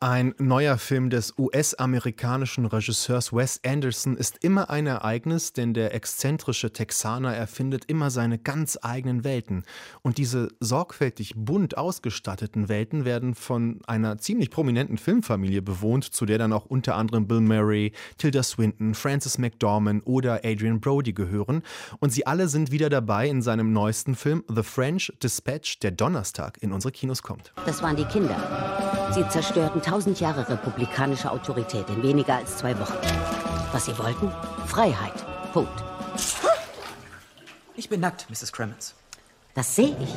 ein neuer Film des US-amerikanischen Regisseurs Wes Anderson ist immer ein Ereignis, denn der exzentrische Texaner erfindet immer seine ganz eigenen Welten. Und diese sorgfältig bunt ausgestatteten Welten werden von einer ziemlich prominenten Filmfamilie bewohnt, zu der dann auch unter anderem Bill Murray, Tilda Swinton, Francis McDormand oder Adrian Brody gehören. Und sie alle sind wieder dabei in seinem neuesten Film The French Dispatch, der Donnerstag in unsere Kinos kommt. Das waren die Kinder. Sie zerstörten tausend Jahre republikanische Autorität in weniger als zwei Wochen. Was sie wollten? Freiheit. Punkt. Ich bin nackt, Mrs. Kremens. Das sehe ich.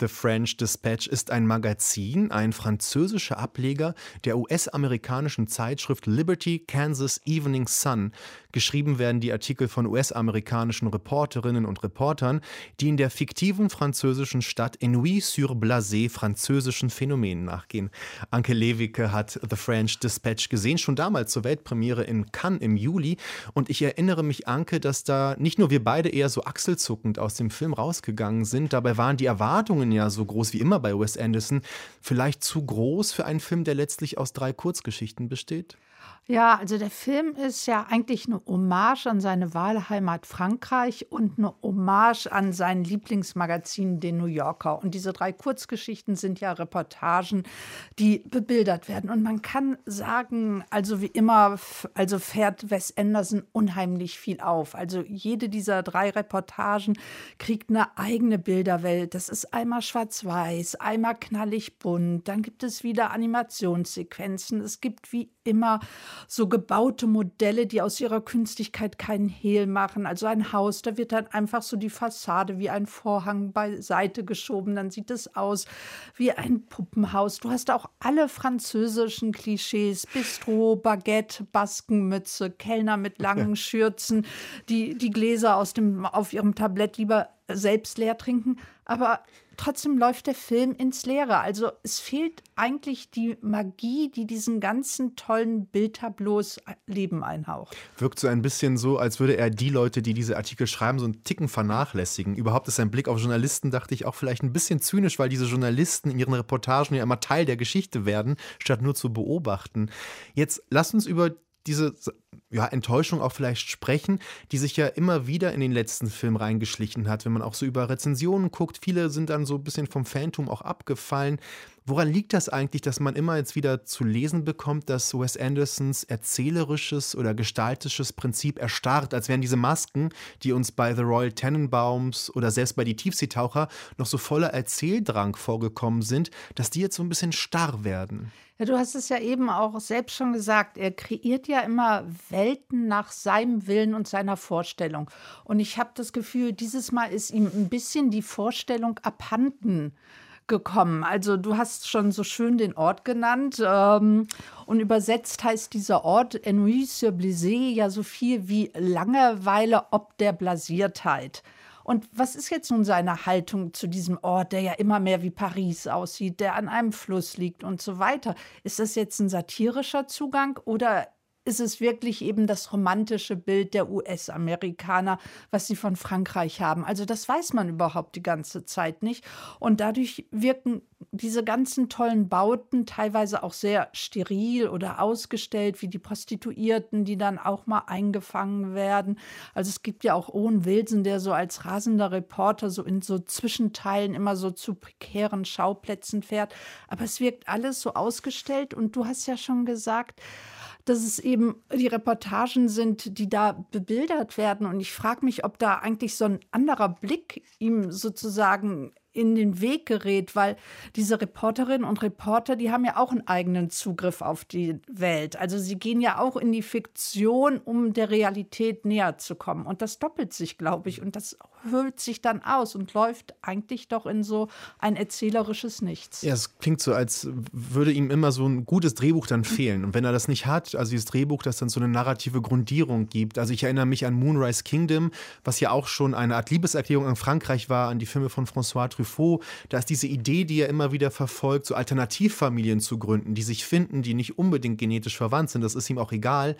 The French Dispatch ist ein Magazin, ein französischer Ableger der US-amerikanischen Zeitschrift Liberty Kansas Evening Sun. Geschrieben werden die Artikel von US-amerikanischen Reporterinnen und Reportern, die in der fiktiven französischen Stadt Ennuy-sur-Blasé französischen Phänomenen nachgehen. Anke Lewicke hat The French Dispatch gesehen, schon damals zur Weltpremiere in Cannes im Juli. Und ich erinnere mich, Anke, dass da nicht nur wir beide eher so achselzuckend aus dem Film rausgegangen sind, dabei waren die Erwartungen Erwartungen ja so groß wie immer bei Wes Anderson, vielleicht zu groß für einen Film, der letztlich aus drei Kurzgeschichten besteht? Ja, also der Film ist ja eigentlich eine Hommage an seine Wahlheimat Frankreich und eine Hommage an sein Lieblingsmagazin, den New Yorker. Und diese drei Kurzgeschichten sind ja Reportagen, die bebildert werden. Und man kann sagen, also wie immer, also fährt Wes Anderson unheimlich viel auf. Also jede dieser drei Reportagen kriegt eine eigene Bilderwelt. Das ist einmal schwarz-weiß, einmal knallig bunt, dann gibt es wieder Animationssequenzen. Es gibt wie immer so gebaute Modelle, die aus ihrer Künstlichkeit keinen Hehl machen. Also ein Haus, da wird dann einfach so die Fassade wie ein Vorhang beiseite geschoben. Dann sieht es aus wie ein Puppenhaus. Du hast auch alle französischen Klischees: Bistro, Baguette, Baskenmütze, Kellner mit langen Schürzen, die die Gläser aus dem, auf ihrem Tablett lieber selbst leer trinken. Aber trotzdem läuft der Film ins Leere. Also es fehlt eigentlich die Magie, die diesen ganzen tollen Bildtableaus Leben einhaucht. Wirkt so ein bisschen so, als würde er die Leute, die diese Artikel schreiben, so einen Ticken vernachlässigen. Überhaupt ist sein Blick auf Journalisten, dachte ich, auch vielleicht ein bisschen zynisch, weil diese Journalisten in ihren Reportagen ja immer Teil der Geschichte werden, statt nur zu beobachten. Jetzt lass uns über diese ja, Enttäuschung auch vielleicht sprechen, die sich ja immer wieder in den letzten Film reingeschlichen hat, wenn man auch so über Rezensionen guckt. Viele sind dann so ein bisschen vom Phantom auch abgefallen. Woran liegt das eigentlich, dass man immer jetzt wieder zu lesen bekommt, dass Wes Andersons erzählerisches oder gestaltisches Prinzip erstarrt, als wären diese Masken, die uns bei The Royal Tenenbaums oder selbst bei Die Tiefseetaucher noch so voller Erzähldrang vorgekommen sind, dass die jetzt so ein bisschen starr werden? Ja, du hast es ja eben auch selbst schon gesagt. Er kreiert ja immer Welten nach seinem Willen und seiner Vorstellung. Und ich habe das Gefühl, dieses Mal ist ihm ein bisschen die Vorstellung abhanden gekommen. Also du hast schon so schön den Ort genannt ähm, und übersetzt heißt dieser Ort Ennui sur Blisé ja so viel wie Langeweile ob der Blasiertheit. Und was ist jetzt nun seine Haltung zu diesem Ort, der ja immer mehr wie Paris aussieht, der an einem Fluss liegt und so weiter? Ist das jetzt ein satirischer Zugang oder ist es wirklich eben das romantische Bild der US-Amerikaner, was sie von Frankreich haben. Also das weiß man überhaupt die ganze Zeit nicht. Und dadurch wirken diese ganzen tollen Bauten teilweise auch sehr steril oder ausgestellt, wie die Prostituierten, die dann auch mal eingefangen werden. Also es gibt ja auch Owen Wilson, der so als rasender Reporter so in so Zwischenteilen immer so zu prekären Schauplätzen fährt. Aber es wirkt alles so ausgestellt und du hast ja schon gesagt, dass es eben die Reportagen sind, die da bebildert werden. Und ich frage mich, ob da eigentlich so ein anderer Blick ihm sozusagen in den Weg gerät, weil diese Reporterinnen und Reporter, die haben ja auch einen eigenen Zugriff auf die Welt. Also sie gehen ja auch in die Fiktion, um der Realität näher zu kommen. Und das doppelt sich, glaube ich. Und das hüllt sich dann aus und läuft eigentlich doch in so ein erzählerisches Nichts. Ja, es klingt so, als würde ihm immer so ein gutes Drehbuch dann fehlen. Und wenn er das nicht hat, also dieses Drehbuch, das dann so eine narrative Grundierung gibt. Also ich erinnere mich an Moonrise Kingdom, was ja auch schon eine Art Liebeserklärung an Frankreich war, an die Filme von François Truffaut Truffaut, da ist diese Idee, die er immer wieder verfolgt, so Alternativfamilien zu gründen, die sich finden, die nicht unbedingt genetisch verwandt sind, das ist ihm auch egal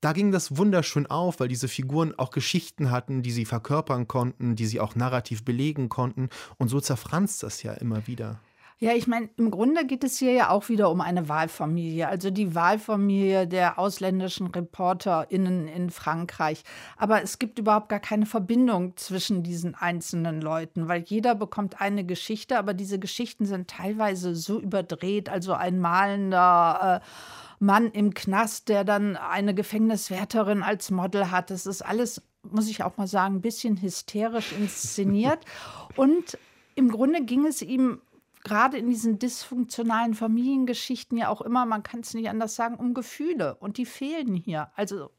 da ging das wunderschön auf, weil diese Figuren auch Geschichten hatten, die sie verkörpern konnten, die sie auch narrativ belegen konnten. Und so zerfranst das ja immer wieder. Ja, ich meine, im Grunde geht es hier ja auch wieder um eine Wahlfamilie, also die Wahlfamilie der ausländischen ReporterInnen in Frankreich. Aber es gibt überhaupt gar keine Verbindung zwischen diesen einzelnen Leuten, weil jeder bekommt eine Geschichte, aber diese Geschichten sind teilweise so überdreht, also ein malender. Äh, Mann im Knast, der dann eine Gefängniswärterin als Model hat. Das ist alles, muss ich auch mal sagen, ein bisschen hysterisch inszeniert. Und im Grunde ging es ihm gerade in diesen dysfunktionalen Familiengeschichten ja auch immer, man kann es nicht anders sagen, um Gefühle. Und die fehlen hier. Also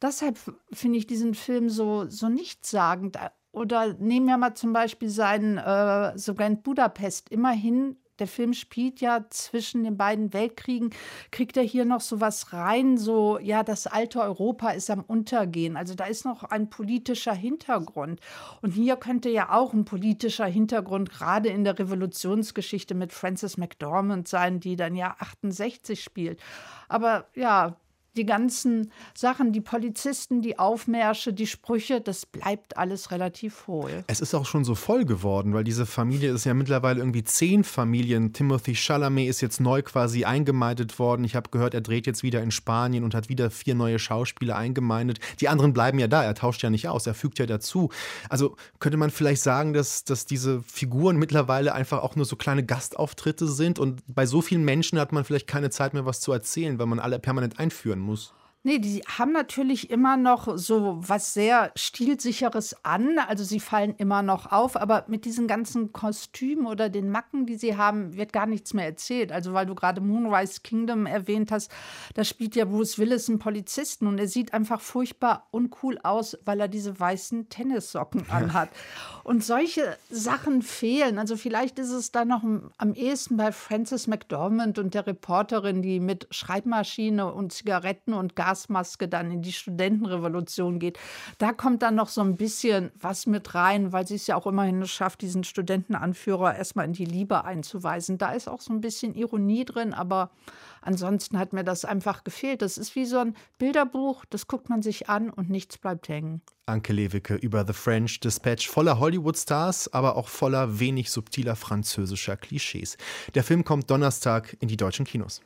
deshalb finde ich diesen Film so, so nichtssagend. Oder nehmen wir mal zum Beispiel seinen äh, Sogar Budapest. Immerhin der Film spielt ja zwischen den beiden Weltkriegen, kriegt er hier noch so was rein, so, ja, das alte Europa ist am Untergehen. Also da ist noch ein politischer Hintergrund. Und hier könnte ja auch ein politischer Hintergrund gerade in der Revolutionsgeschichte mit Frances McDormand sein, die dann ja 68 spielt. Aber ja, die ganzen Sachen, die Polizisten, die Aufmärsche, die Sprüche, das bleibt alles relativ hohl. Es ist auch schon so voll geworden, weil diese Familie ist ja mittlerweile irgendwie zehn Familien. Timothy Chalamet ist jetzt neu quasi eingemeindet worden. Ich habe gehört, er dreht jetzt wieder in Spanien und hat wieder vier neue Schauspieler eingemeindet. Die anderen bleiben ja da, er tauscht ja nicht aus, er fügt ja dazu. Also könnte man vielleicht sagen, dass, dass diese Figuren mittlerweile einfach auch nur so kleine Gastauftritte sind und bei so vielen Menschen hat man vielleicht keine Zeit mehr, was zu erzählen, weil man alle permanent einführen muss. Nee, die haben natürlich immer noch so was sehr Stilsicheres an. Also sie fallen immer noch auf, aber mit diesen ganzen Kostümen oder den Macken, die sie haben, wird gar nichts mehr erzählt. Also weil du gerade Moonrise Kingdom erwähnt hast, da spielt ja Bruce Willis einen Polizisten und er sieht einfach furchtbar uncool aus, weil er diese weißen Tennissocken anhat. Und solche Sachen fehlen. Also vielleicht ist es da noch am ehesten bei Frances McDormand und der Reporterin, die mit Schreibmaschine und Zigaretten und Gas Gasmaske dann in die Studentenrevolution geht. Da kommt dann noch so ein bisschen was mit rein, weil sie es ja auch immerhin schafft, diesen Studentenanführer erstmal in die Liebe einzuweisen. Da ist auch so ein bisschen Ironie drin, aber ansonsten hat mir das einfach gefehlt. Das ist wie so ein Bilderbuch, das guckt man sich an und nichts bleibt hängen. Anke Lewicke über The French Dispatch, voller Hollywood-Stars, aber auch voller wenig subtiler französischer Klischees. Der Film kommt Donnerstag in die deutschen Kinos.